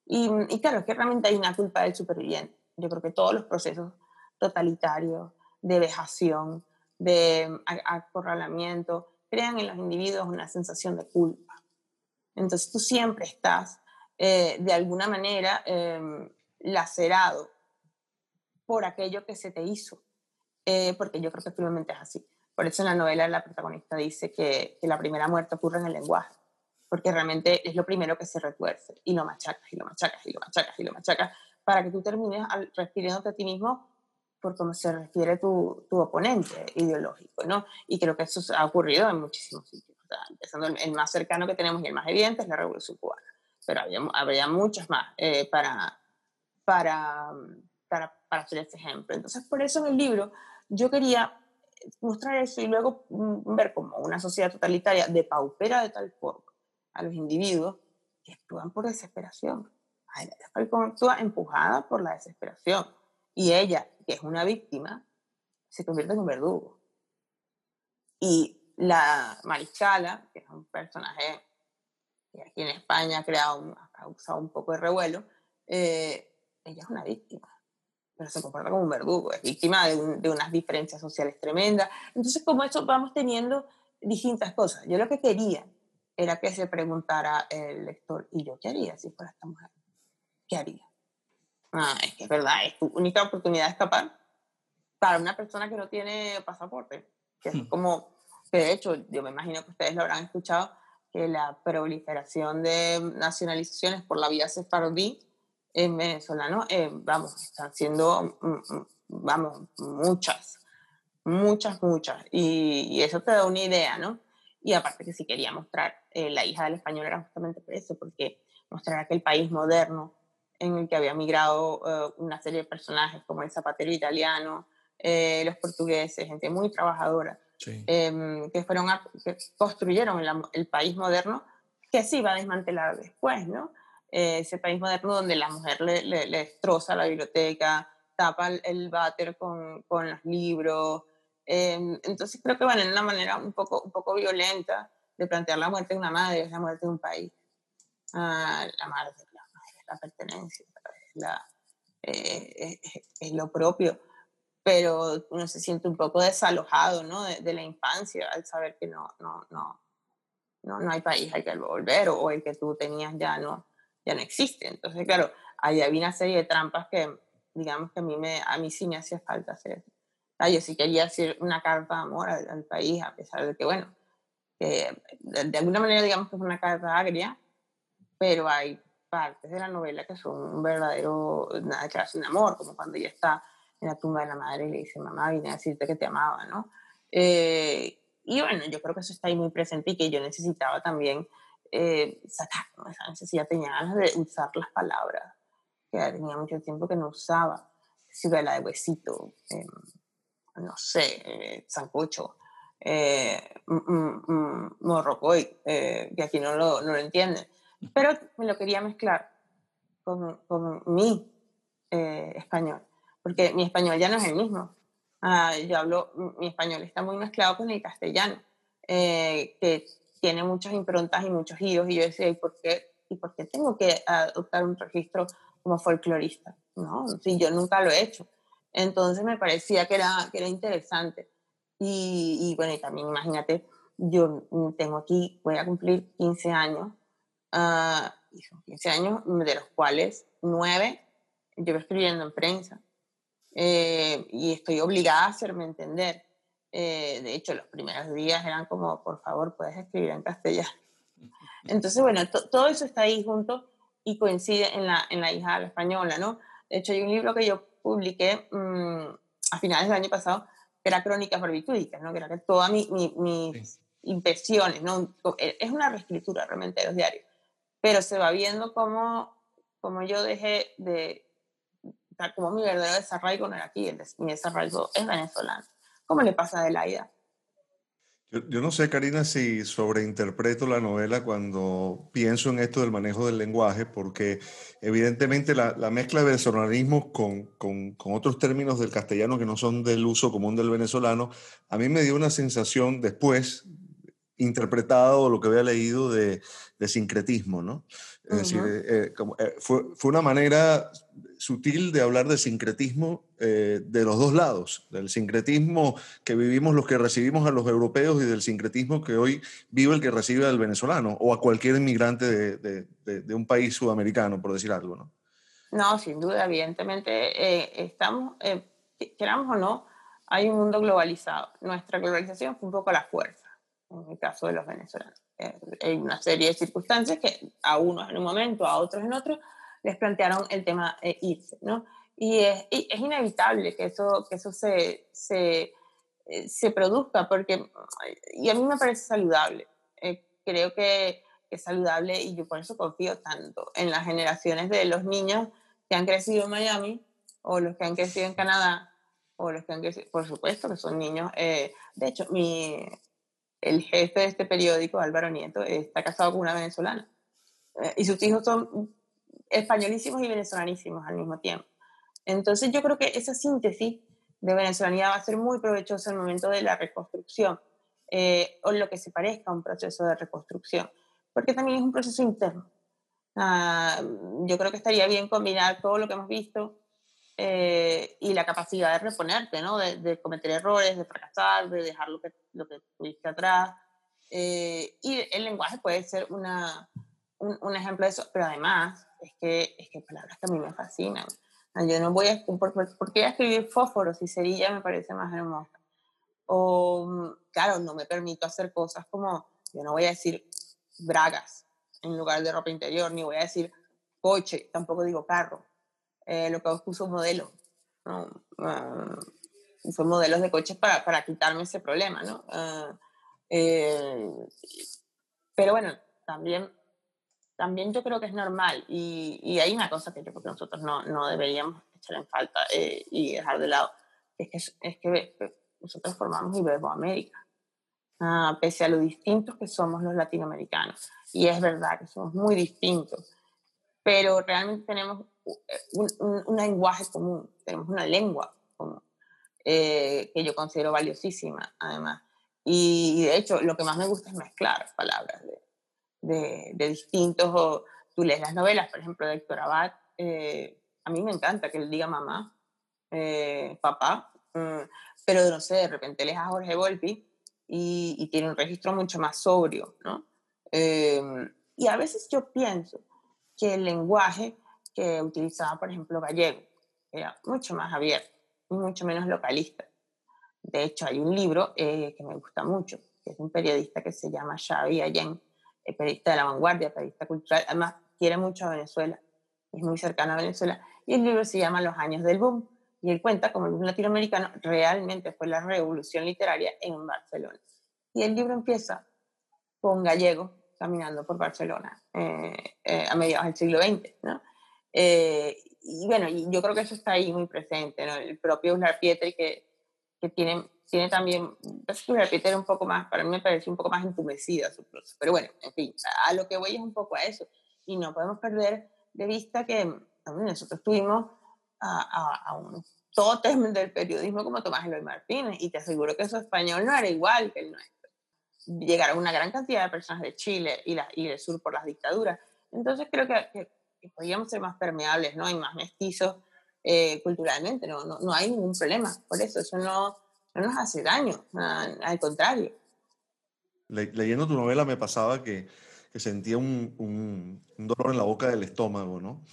Y, y, claro, es que realmente hay una culpa del superviviente. Yo creo que todos los procesos totalitarios, de vejación, de acorralamiento, crean en los individuos una sensación de culpa. Entonces tú siempre estás, eh, de alguna manera, em, lacerado por aquello que se te hizo, eh, porque yo creo que finalmente es así. Por eso en la novela la protagonista dice que, que, la primera muerte ocurre en el lenguaje, porque realmente es lo primero que se retuerce y lo machacas y lo machacas y lo machacas y lo machacas para que tú termines refiriéndote a ti mismo por cómo se refiere tu, tu oponente ideológico, ¿no? Y creo que eso ha ocurrido en muchísimos sitios. empezando el, más cercano que tenemos y el más evidente es la Revolución Cubana, pero había, habría muchos más eh, para, para, para, para hacer este ejemplo. Entonces, por eso en el libro yo quería mostrar eso y luego mm, ver como una sociedad totalitaria de paupera de tal forma a los individuos que actúan por desesperación. actúa empujada por la desesperación. Y ella, que es una víctima, se convierte en un verdugo. Y la Mariscala, que es un personaje que aquí en España ha, creado, ha causado un poco de revuelo, eh, ella es una víctima pero se comporta como un verdugo, es víctima de, de, unas diferencias sociales tremendas. Entonces, como eso vamos teniendo distintas cosas. Yo lo que quería era que se preguntara el lector, ¿y yo qué haría si fuera esta mujer? ¿Qué haría? Ah, es que es verdad, es tu única oportunidad de escapar para una persona que no tiene pasaporte. Que es hmm. como, que de hecho, yo me imagino que ustedes lo habrán escuchado, que la proliferación de nacionalizaciones por la vía sefardí en venezolano, eh, vamos, están siendo, mm, mm, vamos, muchas, muchas, muchas. Y, eso te da una idea, ¿no? Y aparte que si quería mostrar, eh, la hija del español era justamente por eso, porque mostrar aquel país moderno en el que había migrado eh, una serie de personajes como el zapatero italiano, los portugueses, gente muy trabajadora, em, que fueron que construyeron el, el país moderno que se iba a desmantelar después, ¿no? Eh, ese país moderno donde la mujer le, le, destroza la biblioteca, tapa el, váter con, con, los libros. Em, entonces creo que van en una manera un poco, un poco violenta de plantear la muerte de una madre, es la muerte de un país. Ah, la madre, la madre la pertenencia, es, eh, es, lo propio pero uno se siente un poco desalojado ¿no? de, de, la infancia al saber que no, no, no, no, no hay país al que volver o, o el que tú tenías ya no, ya no existe. Entonces, claro, ahí había una serie de trampas que, digamos que a mí, me, a mí sí me hacía falta hacer Ah, yo sí quería hacer una carta de amor al, país, a pesar de que, bueno, que de, alguna manera digamos que es una carta agria, pero hay partes de la novela que son un verdadero, una declaración de amor, como cuando ella está en la tumba de la madre y le dice, mamá, vine a decirte que te amaba, ¿no? Eh, y bueno, yo creo que eso está ahí muy presente y que yo necesitaba también eh, sacar esa necesidad, tenía ganas de usar las palabras, que tenía mucho tiempo que no usaba, la de huesito, em, no sé, eh, sancocho, eh, morrocoy, eh, que aquí no lo, no lo entienden, pero me lo quería mezclar con, con mi eh, español, porque mi español ya no es el mismo. Ah, yo hablo, mi español está muy mezclado con el castellano, que tiene muchas improntas y muchos giros, y yo decía, ¿y por qué, y por qué tengo que adoptar un registro como folclorista? No, si yo nunca lo he hecho. Entonces me parecía que era, que era interesante. Y, y bueno, y también imagínate, yo tengo aquí, voy a cumplir 15 años, uh, son 15 años de los cuales 9 llevo escribiendo en prensa. Eh, y estoy obligada a hacerme entender. Eh, de hecho, los primeros días eran como, por favor, puedes escribir en castellano. <laughs> Entonces, bueno, todo eso está ahí junto y coincide en la, en la hija de la española, ¿no? De hecho, hay un libro que yo publiqué mm, a finales del año pasado, que era Crónicas Barbitúdicas, ¿no? que era que todas mis impresiones, ¿no? Es una reescritura realmente de los diarios, pero se va viendo cómo, cómo yo dejé de, como mi verdadero desarraigo no era aquí, mi desarraigo es venezolano. ¿Cómo le pasa a Adelaida? Yo, no sé, Karina, si sobreinterpreto la novela cuando pienso en esto del manejo del lenguaje, porque evidentemente la, mezcla de venezolanismo con, con, otros términos del castellano que no son del uso común del venezolano, a mí me dio una sensación después, interpretado lo que había leído de, de sincretismo, ¿no? Es decir, eh, eh, fue, fue, una manera sutil de hablar de sincretismo eh, de los dos lados, del sincretismo que vivimos los que recibimos a los europeos y del sincretismo que hoy vive el que recibe al venezolano o a cualquier inmigrante de, de, de un país sudamericano, por decir algo, ¿no? No, sin duda, evidentemente estamos, queramos o no, hay un mundo globalizado. Nuestra globalización fue un poco la fuerza, en el caso de los venezolanos eh, hay una serie de circunstancias que a unos en un momento, a otros en otro, les plantearon el tema eh, irse, ¿no? Y es, es, inevitable que eso, que eso se, se, eh, se, produzca, porque, y a mí me parece saludable, creo que es saludable y yo por eso confío tanto en las generaciones de los niños que han crecido en Miami o los que han crecido en Canadá o los que han crecido, por supuesto que son niños, de hecho, mi, el jefe de este periódico, Álvaro Nieto, está casado con una venezolana. Eh, y sus hijos son españolísimos y venezolanísimos al mismo tiempo. Entonces yo creo que esa síntesis de venezolanidad va a ser muy provechosa en el momento de la reconstrucción, eh, o lo que se parezca a un proceso de reconstrucción, porque también es un proceso interno. Ah, yo creo que estaría bien combinar todo lo que hemos visto eh, y la capacidad de reponerte, ¿no? De, cometer errores, de fracasar, de dejar lo que, lo que tuviste atrás. Eh, y el lenguaje puede ser una, un, ejemplo de eso, pero además es que, es que palabras que a mí me fascinan. Yo no voy a, ¿por, por qué escribir fósforos y cerilla me parece más hermosa? O, claro, no me permito hacer cosas como, yo no voy a decir bragas en lugar de ropa interior, ni voy a decir coche, tampoco digo carro eh, lo que puso modelo. ¿no? Uh, modelos de coches para, para quitarme ese problema, ¿no? Ah, eh, pero bueno, también, también yo creo que es normal y, y, hay una cosa que yo creo que nosotros no, no deberíamos echar en falta eh, y dejar de lado, es que, es que nosotros formamos Iberoamérica, uh, pese a lo distintos que somos los latinoamericanos. Y es verdad que somos muy distintos, pero realmente tenemos un, lenguaje común, tenemos una lengua común, eh, que yo considero valiosísima, además. Y, de hecho, lo que más me gusta es mezclar palabras de, de, distintos. O, tú lees las novelas, por ejemplo, de Héctor Abad, eh, a mí me encanta que él diga mamá, eh, papá, mm, pero no sé, de repente lees a Jorge Volpi y, y tiene un registro mucho más sobrio, ¿no? y a veces yo pienso que el lenguaje que utilizaba, por ejemplo, Gallego. Era mucho más abierto y mucho menos localista. De hecho, hay un libro eh, que me gusta mucho, que es un periodista que se llama Xavi Allen, periodista de la vanguardia, periodista cultural, además quiere mucho a Venezuela, es muy cercano a Venezuela, y el libro se llama Los años del boom, y él cuenta cómo el boom latinoamericano realmente fue la revolución literaria en Barcelona. Y el libro empieza con Gallego caminando por Barcelona eh, eh, a mediados del siglo XX, ¿no? Eh, y bueno, yo creo que eso está ahí muy presente, ¿no? El propio Uslar Pietri que, que tiene, tiene también, es Uslar Pietri un poco más, para mí me parece un poco más entumecida su proceso, pero bueno, en fin, a lo que voy es un poco a eso, y no podemos perder de vista que nosotros tuvimos a, a, a un tótem del periodismo como Tomás Eloy Martínez, y te aseguro que su español no era igual que el nuestro. Llegaron una gran cantidad de personas de Chile y, la, y del sur por las dictaduras. Entonces creo que, que, podríamos ser más permeables ¿no? y más mestizos eh, culturalmente. ¿no? No, no, hay ningún problema por eso. Eso no, no nos hace daño, al contrario. Le, leyendo tu novela me pasaba que, que sentía un, un, un, dolor en la boca del estómago, ¿no?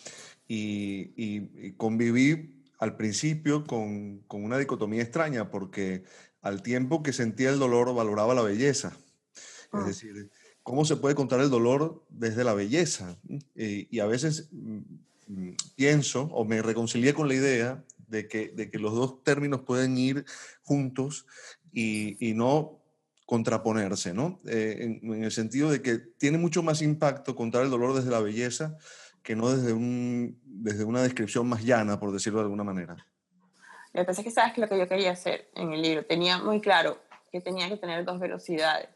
Y, y, y conviví al principio con, con, una dicotomía extraña, porque al tiempo que sentía el dolor valoraba la belleza. Es ah. decir, ¿cómo se puede contar el dolor desde la belleza? Y, y a veces mm, pienso o me reconcilié con la idea de que, de que los dos términos pueden ir juntos y, y no contraponerse, ¿no? Eh, en, en, el sentido de que tiene mucho más impacto contar el dolor desde la belleza que no desde, un, desde una descripción más llana, por decirlo de alguna manera. Lo que pasa es que sabes que lo que yo quería hacer en el libro, tenía muy claro que tenía que tener dos velocidades,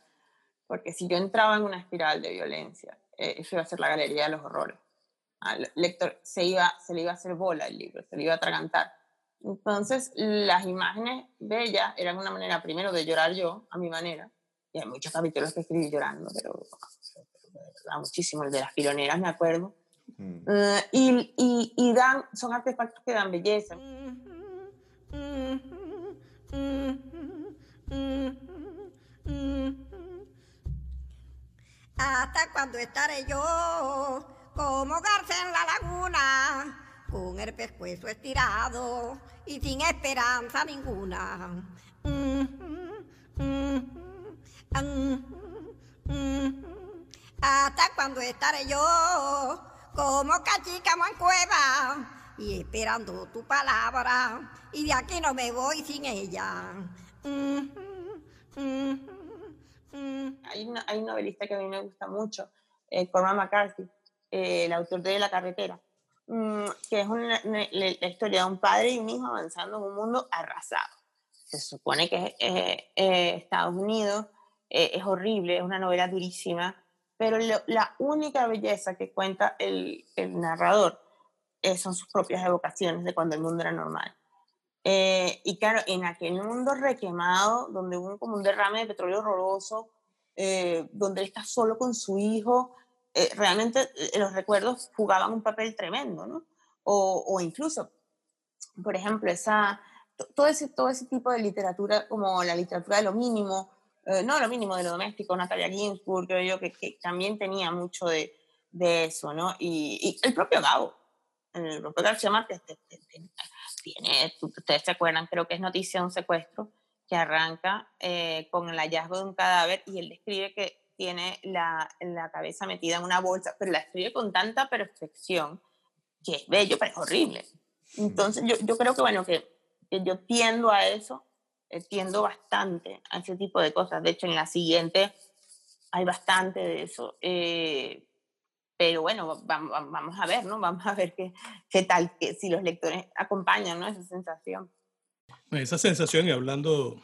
porque si yo entraba en una espiral de violencia, eh, eso iba a ser la galería de los horrores. Al lector se, iba, se le iba a hacer bola el libro, se le iba a atragantar. Entonces, las imágenes bellas eran una manera, primero, de llorar yo, a mi manera, y hay muchos capítulos que escribí llorando, pero, pero muchísimo, el de las piloneras, me acuerdo, Uh, y, y, y, dan, son artefactos que dan belleza. Hasta cuando estaré yo como garza en la laguna, con el pescuezo estirado y sin esperanza ninguna. Hasta cuando estaré yo como cachicamo en cueva y esperando tu palabra y de aquí no me voy sin ella. Hay, una, hay novelista que a mí me gusta mucho, eh, Cormac McCarthy, eh, el autor de La carretera, mm, que es una, la historia de un padre y un hijo avanzando en un mundo arrasado. Se supone que eh, Estados Unidos es horrible, es una novela durísima, pero la única belleza que cuenta el, el narrador eh, son sus propias evocaciones de cuando el mundo era normal. Eh, y claro, en aquel mundo requemado, donde hubo como un derrame de petróleo horroroso, eh, donde él está solo con su hijo, eh, realmente eh, los recuerdos jugaban un papel tremendo, ¿no? O, o incluso, por ejemplo, esa, todo, ese, todo ese tipo de literatura, como la literatura de lo mínimo, eh, no lo mínimo de lo doméstico, Natalia Ginsburg, creo yo, que, que también tenía mucho de, de eso, ¿no? Y, y, el propio Gabo, el propio García Márquez, tiene, ustedes se acuerdan, creo que es noticia de un secuestro que arranca eh, con el hallazgo de un cadáver y él describe que tiene la, la cabeza metida en una bolsa, pero la escribe con tanta perfección que es bello, pero es horrible. Entonces yo, yo creo que, bueno, que, que yo tiendo a eso tiendo bastante a ese tipo de cosas. De hecho, en la siguiente hay bastante de eso. Eh, pero bueno, vamos, a ver, ¿no? Vamos a ver qué, qué tal, que, si los lectores acompañan, ¿no? Esa sensación. Esa sensación, y hablando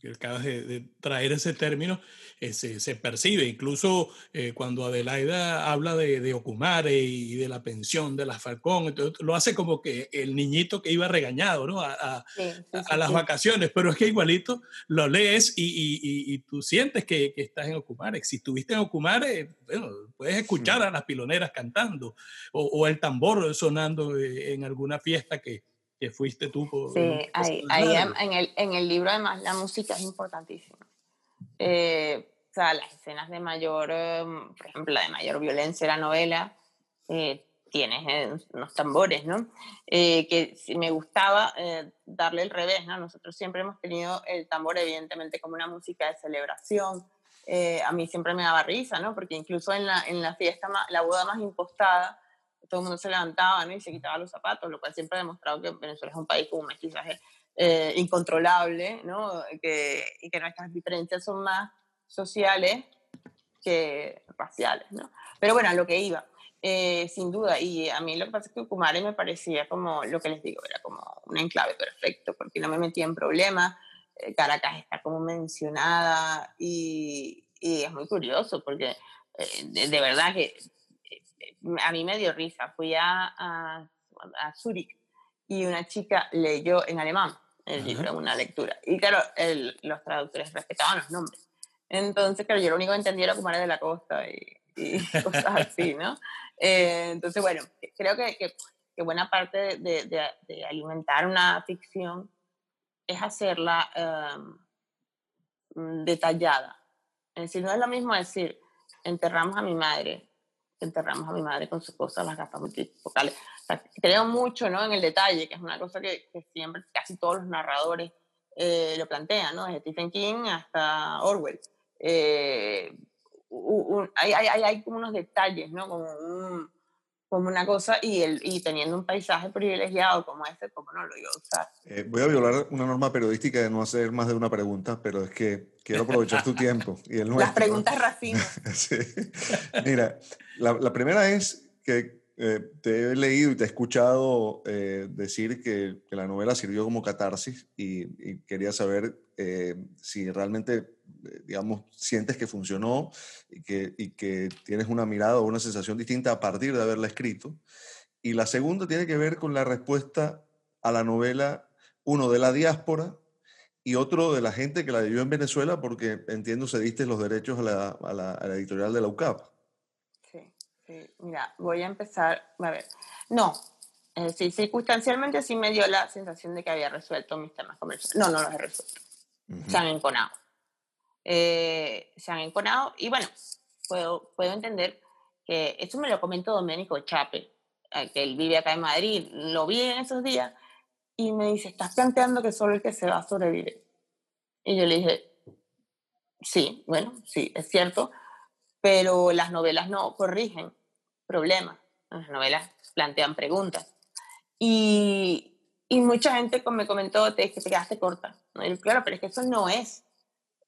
que acabas de, de, traer ese término, eh, se, se, percibe. Incluso eh, cuando Adelaida habla de, de, Ocumare y de la pensión de la Falcón, entonces, lo hace como que el niñito que iba regañado ¿no? a, a, sí, sí, a las sí. vacaciones, pero es que igualito lo lees y, y, y tú sientes que, que, estás en Ocumare. Si estuviste en Ocumare, bueno, puedes escuchar a las piloneras cantando o, o el tambor sonando eh, en alguna fiesta que, que fuiste tú. Por, sí, ahí, ahí en, el, en el libro además la música es importantísima. Eh, o sea, las escenas de mayor, eh, por ejemplo, la de mayor violencia de la novela, eh, tienes eh, unos tambores, ¿no? Eh, que me gustaba eh, darle el revés, ¿no? Nosotros siempre hemos tenido el tambor, evidentemente, como una música de celebración. a mí siempre me daba risa, ¿no? Porque incluso en la, en la fiesta, la boda más impostada, todo el mundo se levantaba, ¿no? Y se quitaba los zapatos, lo cual siempre ha demostrado que Venezuela es un país con un mestizaje incontrolable, ¿no? Que, y que nuestras diferencias son más sociales que raciales, ¿no? Pero bueno, a lo que iba eh, sin duda, y a mí lo que pasa es que Kumare me parecía como, lo que les digo, era como un enclave perfecto, porque no me metía en problemas, eh, Caracas está como mencionada y, y es muy curioso, porque eh, de, verdad que a mí me dio risa, fui a, a, a Zurich y una chica leyó en alemán el libro, una lectura, y claro, los traductores respetaban los nombres. Entonces, claro, yo lo único que entendía era Kumare de la Costa y y <laughs> cosas así, ¿no? Eh, entonces, bueno, creo que, que, buena parte de, de, alimentar una ficción es hacerla em, detallada. Es decir, no es lo mismo decir, enterramos a mi madre, enterramos a mi madre con sus cosas, las gafas multifocales. creo mucho ¿no? en el detalle, que es una cosa que, que siempre, casi todos los narradores eh, lo plantean, ¿no? desde Stephen King hasta Orwell. Eh, hay, hay, hay, como unos detalles, ¿no? Como, como una cosa, y, el, y teniendo un paisaje privilegiado como este, ¿cómo no lo iba a usar? Eh, voy a violar una norma periodística de no hacer más de una pregunta, pero es que quiero aprovechar tu tiempo. Y el <laughs> Las preguntas racinas. <laughs> sí. Mira, la, la, primera es que eh, te he leído y te he escuchado eh, decir que, que, la novela sirvió como catarsis y, y quería saber si realmente eh, digamos, sientes que funcionó y que, y que tienes una mirada o una sensación distinta a partir de haberla escrito. Y la segunda tiene que ver con la respuesta a la novela, uno de la diáspora y otro de la gente que la vivió en Venezuela, porque entiendo cediste los derechos a la, a la, a la editorial de la UCAP. Sí, sí, mira, voy a empezar, a ver, no, eh, sí, circunstancialmente sí me dio la sensación de que había resuelto mis temas comerciales. No, no los he resuelto. Se han enconado. Eh, se han enconado y bueno, puedo, puedo entender que eso me lo comentó Domenico Chape, eh, que él vive acá en Madrid, lo vi en esos días y me dice, estás planteando que solo el que se va a sobrevivir. Y yo le dije, sí, bueno, sí, es cierto, pero las novelas no corrigen problemas, las novelas plantean preguntas. Y, y mucha gente me comentó, te, que te quedaste corta. Y claro, pero es que eso no es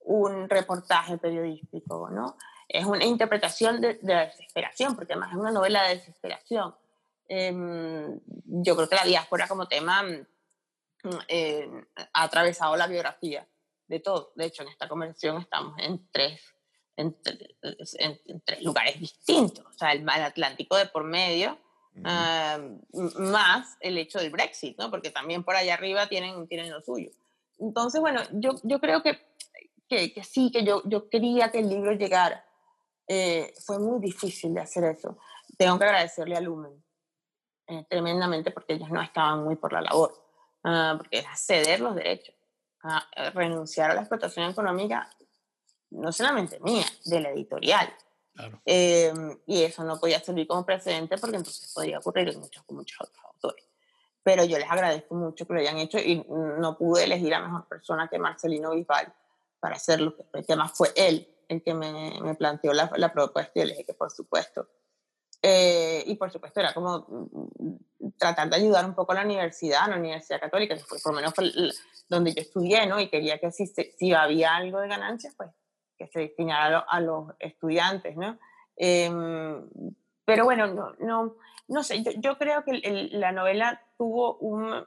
un reportaje periodístico, ¿no? Es una interpretación de, la desesperación, porque además es una novela de desesperación. Em, yo creo que la diáspora como tema mm, eh, ha atravesado la biografía de todo. De hecho, en esta convención estamos en tres, en, tres lugares distintos. O sea, el, Atlántico de por medio, ah, más el hecho del Brexit, ¿no? Porque también por allá arriba tienen, tienen lo suyo. Entonces, bueno, yo, yo creo que que, sí, que yo, yo quería que el libro llegara. Eh, fue muy difícil de hacer eso. Tengo que agradecerle a Lumen eh, tremendamente porque ellos no estaban muy por la labor, uh, porque era ceder los derechos, uh, renunciar a la explotación económica, no solamente mía, de la editorial. Claro. Eh, y eso no podía servir como precedente porque entonces podría ocurrir muchos, con muchos otros autores. Pero yo les agradezco mucho que lo hayan hecho y no pude elegir a mejor persona que Marcelino Bisbal para hacerlo, que además fue él el que me, me planteó la, la, propuesta y le dije que por supuesto. Eh, y por supuesto era como mm, tratar de ayudar un poco a la universidad, a la Universidad Católica, que fue, por lo menos fue donde yo estudié, ¿no? Y quería que si, si había algo de ganancias, pues que se destinara a, los estudiantes, ¿no? Em, pero bueno, no, no, no sé, yo, creo que la novela tuvo un,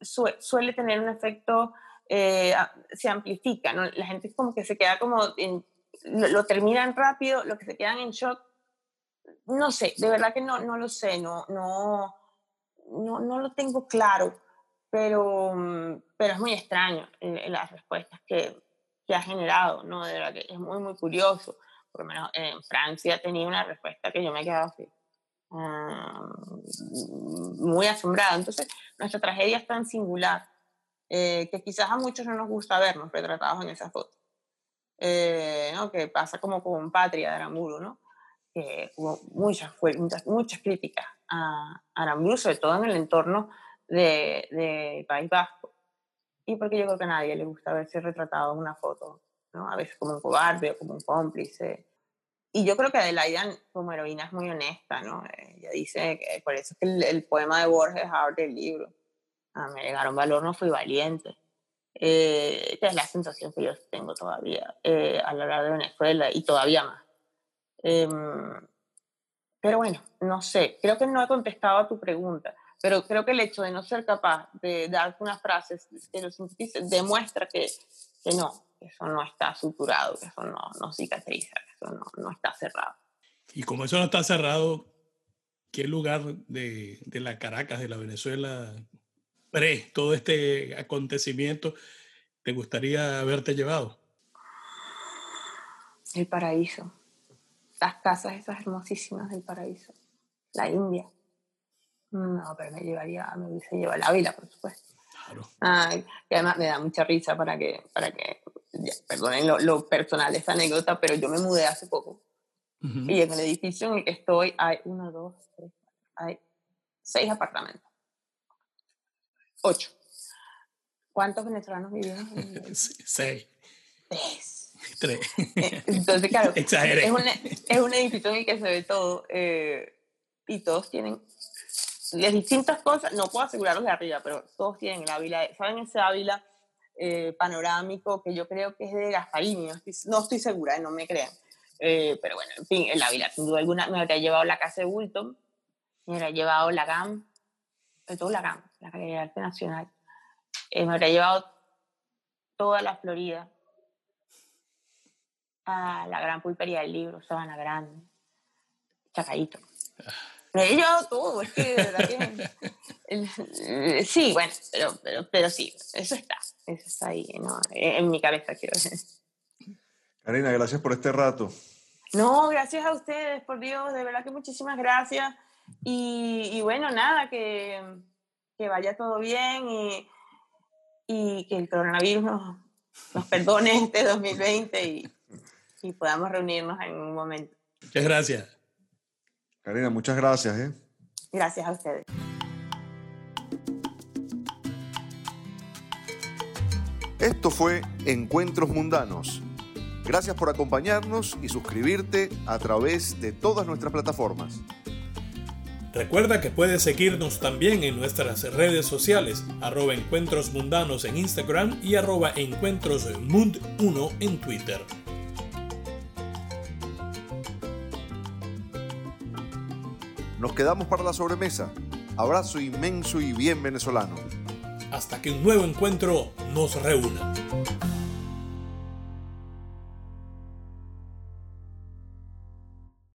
suele tener un efecto eh, se amplifica, ¿no? La gente como que se queda como, en, lo, terminan rápido, los que se quedan en shock, no sé, de verdad que no, no lo sé, no, no, no, no lo tengo claro, pero, pero es muy extraño las respuestas que, ha generado, ¿no? De verdad que es muy, muy curioso. Por lo menos en Francia tenía una respuesta que yo me he quedado así, ah, muy asombrada. Entonces, nuestra tragedia es tan singular eh, que quizás a muchos no nos gusta vernos retratados en esa foto. Eh, ¿no? Que pasa como con Patria de Aramuro, ¿no? que hubo muchas, muchas, muchas críticas a Aramburu, sobre todo en el entorno del de País Vasco. Y porque yo creo que a nadie le gusta verse retratado en una foto, ¿no? A veces como un cobarde o como un cómplice. Y yo creo que Adelaida como heroína es muy honesta, ¿no? Ella dice que por eso es que el, poema de Borges abre el libro. Ah, me llegaron valor, no fui valiente. Eh, es la sensación que yo tengo todavía eh, a la hora de Venezuela y todavía más. Em, pero bueno, no sé, creo que no he contestado a tu pregunta, pero creo que el hecho de no ser capaz de dar unas frases que lo demuestra que, que no, que eso no está suturado, que eso no, no cicatriza, que eso no, no, está cerrado. Y como eso no está cerrado, ¿qué lugar de, de la Caracas, de la Venezuela, pre todo este acontecimiento, te gustaría haberte llevado? El paraíso las casas esas hermosísimas del paraíso, la India. No, pero me llevaría, me hubiese llevado la Ávila, por supuesto. Claro. Ay, y además me da mucha risa para que, para que perdonen lo, personal de esta anécdota, pero yo me mudé hace poco. Y en el edificio en el que estoy hay uno, dos, tres, hay seis apartamentos. Ocho. ¿Cuántos venezolanos viven? <laughs> Seis. Tres. Eh, <laughs> entonces, claro, <laughs> es un, es un, edificio en el que se ve todo eh, y todos tienen las distintas cosas, no puedo asegurarlos de arriba, pero todos tienen el Ávila, ¿saben ese Ávila eh, panorámico que yo creo que es de Gasparini? No estoy, segura, no me crean. pero bueno, en fin, el Ávila, sin duda alguna, me habría llevado la casa de Bulton, me habría llevado la GAM, sobre todo la GAM, la Galería de Arte Nacional, me habría llevado toda la Florida, a la gran pulpería del libro, Sabana Grande, Chacaito. Es <laughs> que de verdad que... sí, bueno, pero, pero, pero, sí, eso está, eso está ahí, ¿no? en mi cabeza, quiero decir. Karina, gracias por este rato. No, gracias a ustedes, por Dios, de verdad que muchísimas gracias. Y, y bueno, nada, que, que, vaya todo bien y, y que el coronavirus nos, nos perdone este 2020 y, y podamos reunirnos en un momento. Muchas gracias. Karina, muchas gracias. ¿eh? Gracias a ustedes. Esto fue Encuentros Mundanos. Gracias por acompañarnos y suscribirte a través de todas nuestras plataformas. Recuerda que puedes seguirnos también en nuestras redes sociales, arroba encuentros mundanos en Instagram y arroba encuentrosmund1 en Twitter. Nos quedamos para la sobremesa. Abrazo inmenso y bien venezolano. Hasta que un nuevo encuentro nos reúna.